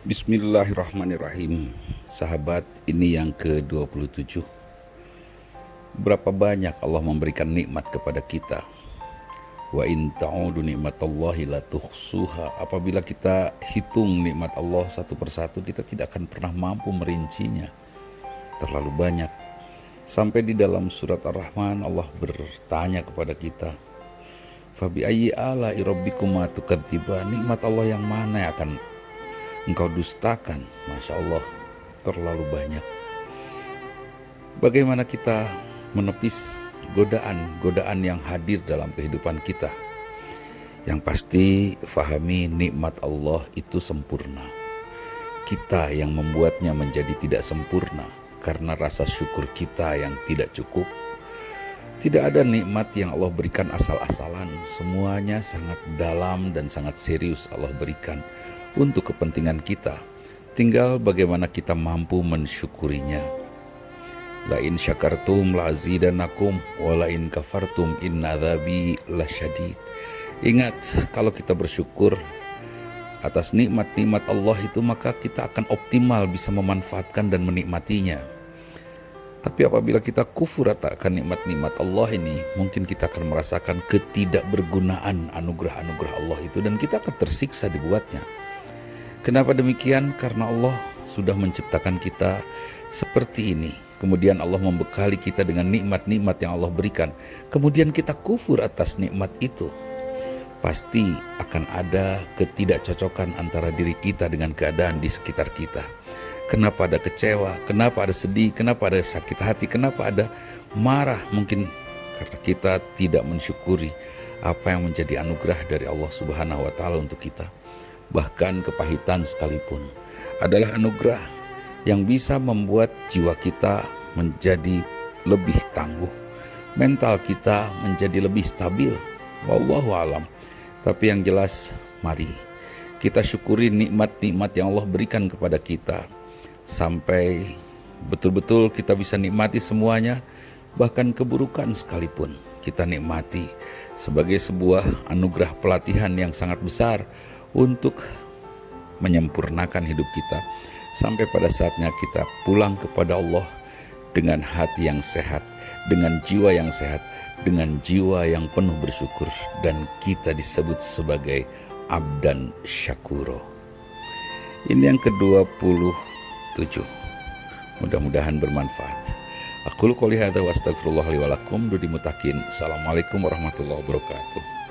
Bismillahirrahmanirrahim. Sahabat ini yang ke-27. Berapa banyak Allah memberikan nikmat kepada kita? Wa in ta'udu nikmatallahi la Apabila kita hitung nikmat Allah satu persatu Kita tidak akan pernah mampu merincinya. Terlalu banyak. Sampai di dalam surat Ar-Rahman Allah bertanya kepada kita Fabi ayyi ala irabbikuma tukadziba Nikmat Allah yang mana yang akan engkau dustakan Masya Allah terlalu banyak. Bagaimana kita menepis godaan-godaan yang hadir dalam kehidupan kita? Yang pasti fahami nikmat Allah itu sempurna. Kita yang membuatnya menjadi tidak sempurna Karena rasa syukur kita yang tidak cukup. Tidak ada nikmat yang Allah berikan asal-asalan, semuanya sangat dalam dan sangat serius Allah berikan untuk kepentingan kita. Tinggal bagaimana kita mampu mensyukurinya. Lain syakartum la azidanakum walain kafartum innadzabi lasyadid. Ingat, kalau kita bersyukur atas nikmat-nikmat Allah itu maka kita akan optimal bisa memanfaatkan dan menikmatinya. Tapi apabila kita kufur akan nikmat-nikmat Allah ini, mungkin kita akan merasakan ketidakbergunaan anugerah-anugerah Allah itu dan kita akan tersiksa dibuatnya. Kenapa demikian? Karena Allah sudah menciptakan kita seperti ini. Kemudian Allah membekali kita dengan nikmat-nikmat yang Allah berikan. Kemudian kita kufur atas nikmat itu. Pasti akan ada ketidakcocokan antara diri kita dengan keadaan di sekitar kita kenapa ada kecewa, kenapa ada sedih, kenapa ada sakit hati, kenapa ada marah mungkin karena kita tidak mensyukuri apa yang menjadi anugerah dari Allah Subhanahu wa taala untuk kita. Bahkan kepahitan sekalipun adalah anugerah yang bisa membuat jiwa kita menjadi lebih tangguh, mental kita menjadi lebih stabil. Wallahu alam. Tapi yang jelas mari kita syukuri nikmat-nikmat yang Allah berikan kepada kita sampai betul-betul kita bisa nikmati semuanya, bahkan keburukan sekalipun kita nikmati sebagai sebuah anugerah pelatihan yang sangat besar untuk menyempurnakan hidup kita sampai pada saatnya kita pulang kepada Allah dengan hati yang sehat, dengan jiwa yang sehat, dengan jiwa yang penuh bersyukur dan kita disebut sebagai abdan syakuro. Ini yang ke-20 7. Mudah-mudahan bermanfaat. Aku lu qouli hadza wa astagfirullah li wa. Assalamualaikum warahmatullahi wabarakatuh.